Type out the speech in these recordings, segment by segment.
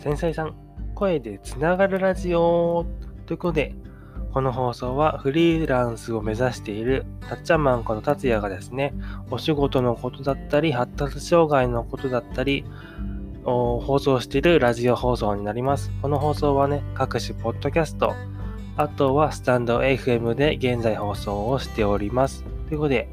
繊細さん、声でつながるラジオということで、この放送はフリーランスを目指しているたっちゃんマンこと達也がですね、お仕事のことだったり、発達障害のことだったり、放送しているラジオ放送になります。この放送はね、各種ポッドキャスト、あとはスタンド FM で現在放送をしております。ということで、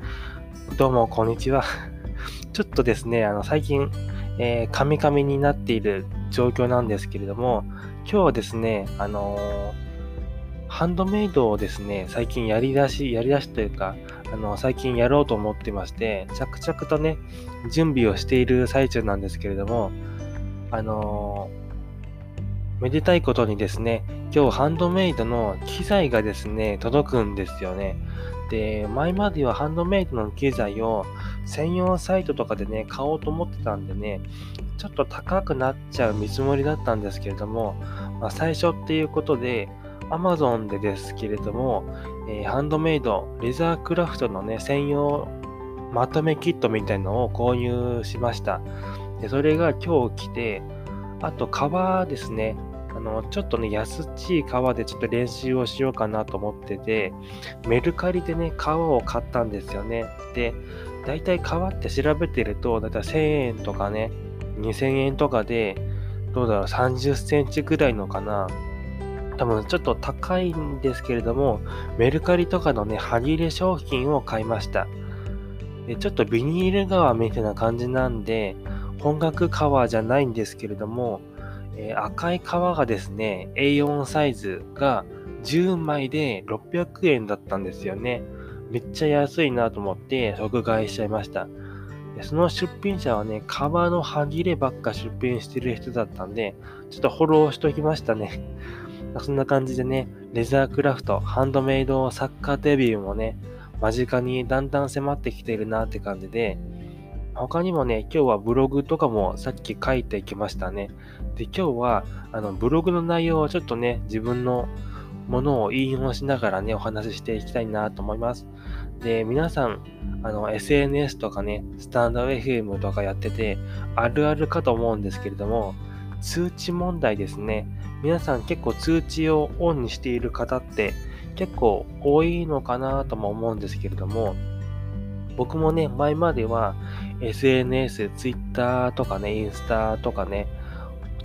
どうもこんにちは。ちょっとですね、あの最近、えー、カミカミになっている状況なんですけれども、今日はですね、あのハンドメイドをですね、最近やり出し、やり出しというか、あの、最近やろうと思ってまして、着々とね、準備をしている最中なんですけれども、あの、めでたいことにですね、今日ハンドメイドの機材がですね、届くんですよね。で、前まではハンドメイドの機材を専用サイトとかでね、買おうと思ってたんでね、ちょっと高くなっちゃう見積もりだったんですけれども、まあ、最初っていうことで、Amazon でですけれども、えー、ハンドメイド、レザークラフトのね、専用まとめキットみたいのを購入しました。で、それが今日来て、あと革ですね。あの、ちょっとね、安っちい革でちょっと練習をしようかなと思ってて、メルカリでね、革を買ったんですよね。で、だいたい革って調べてると、だいたい1000円とかね、2000円とかで、どうだろう、30センチぐらいのかな、多分ちょっと高いんですけれども、メルカリとかのね、歯切れ商品を買いました。でちょっとビニール革みたいな感じなんで、本格革じゃないんですけれども、えー、赤い革がですね、A4 サイズが10枚で600円だったんですよね。めっちゃ安いなと思って即買いしちゃいました。でその出品者はね、革の歯切ればっか出品してる人だったんで、ちょっとフォローしときましたね。そんな感じでね、レザークラフト、ハンドメイドサッカーデビューもね、間近にだんだん迫ってきてるなって感じで、他にもね、今日はブログとかもさっき書いてきましたね。で、今日は、あの、ブログの内容をちょっとね、自分のものを引用しながらね、お話ししていきたいなと思います。で、皆さん、あの、SNS とかね、スタンド FM とかやってて、あるあるかと思うんですけれども、通知問題ですね。皆さん結構通知をオンにしている方って結構多いのかなとも思うんですけれども、僕もね、前までは SNS、Twitter とかね、インスタとかね、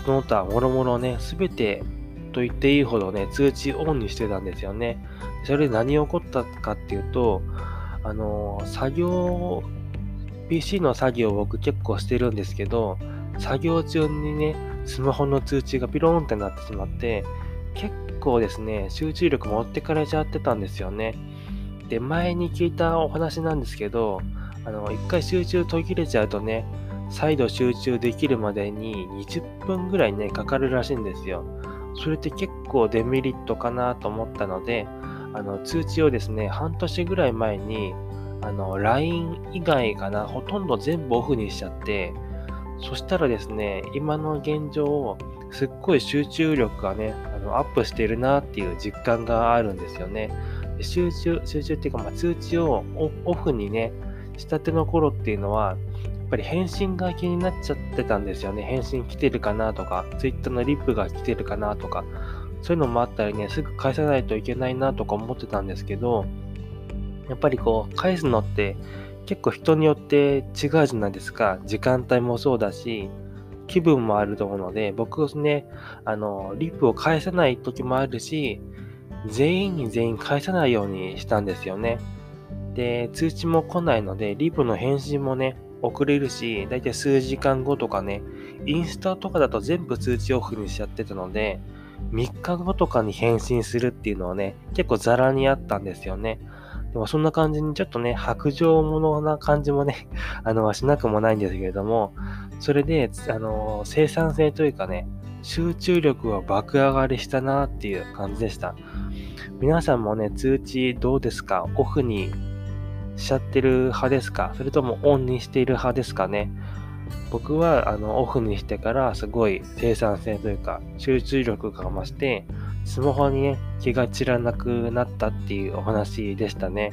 その他もろもろね、すべてと言っていいほどね、通知オンにしてたんですよね。それで何起こったかっていうと、あの、作業、PC の作業を僕結構してるんですけど、作業中にね、スマホの通知がピローンってなってしまって、結構ですね、集中力持ってかれちゃってたんですよね。で、前に聞いたお話なんですけど、あの、一回集中途切れちゃうとね、再度集中できるまでに20分ぐらいね、かかるらしいんですよ。それって結構デメリットかなと思ったので、あの、通知をですね、半年ぐらい前に、あの、LINE 以外かな、ほとんど全部オフにしちゃって、そしたらですね、今の現状、すっごい集中力がね、あのアップしてるなっていう実感があるんですよね。集中、集中っていうか、まあ、通知をオフにね、したての頃っていうのは、やっぱり返信が気になっちゃってたんですよね。返信来てるかなとか、Twitter のリップが来てるかなとか、そういうのもあったりね、すぐ返さないといけないなとか思ってたんですけど、やっぱりこう、返すのって結構人によって違うじゃないですか。時間帯もそうだし、気分もあると思うので、僕ね、あの、リップを返さない時もあるし、全員に全員返さないようにしたんですよね。で、通知も来ないので、リプの返信もね、遅れるし、だいたい数時間後とかね、インスタとかだと全部通知オフにしちゃってたので、3日後とかに返信するっていうのはね、結構ザラにあったんですよね。でもそんな感じにちょっとね、白状者な感じもね、あの、しなくもないんですけれども、それで、あの、生産性というかね、集中力は爆上がりしたなっていう感じでした。皆さんもね、通知どうですか？オフにしちゃってる派ですか？それともオンにしている派ですかね？僕はあのオフにしてからすごい生産性というか集中力が増してスマホにね、気が散らなくなったっていうお話でしたね。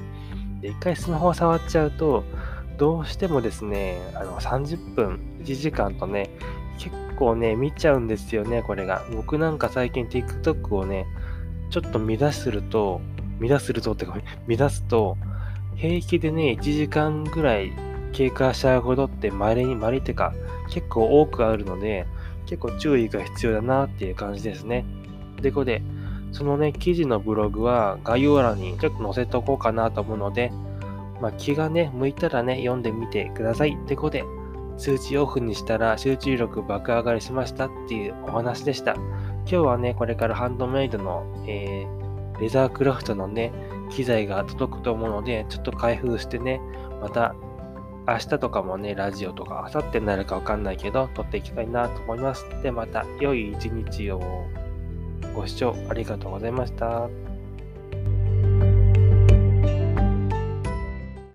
で、一回スマホを触っちゃうと、どうしてもですね、あの30分、1時間とね、結構ね、見ちゃうんですよね、これが。僕なんか最近 TikTok をね、ちょっと乱すると、乱するとってか、乱すと、平気でね、1時間ぐらい経過しちゃうほどって稀に、稀ってか、結構多くあるので、結構注意が必要だなっていう感じですね。で、これで、そのね、記事のブログは概要欄にちょっと載せとこうかなと思うので、まあ、気がね、向いたらね、読んでみてください。ってことで、通知オフにしたら集中力爆上がりしましたっていうお話でした。今日はね、これからハンドメイドの、えー、レザークラフトのね、機材が届くと思うので、ちょっと開封してね、また明日とかもね、ラジオとか、明後日になるかわかんないけど、撮っていきたいなと思います。で、また良い一日をご視聴ありがとうございました。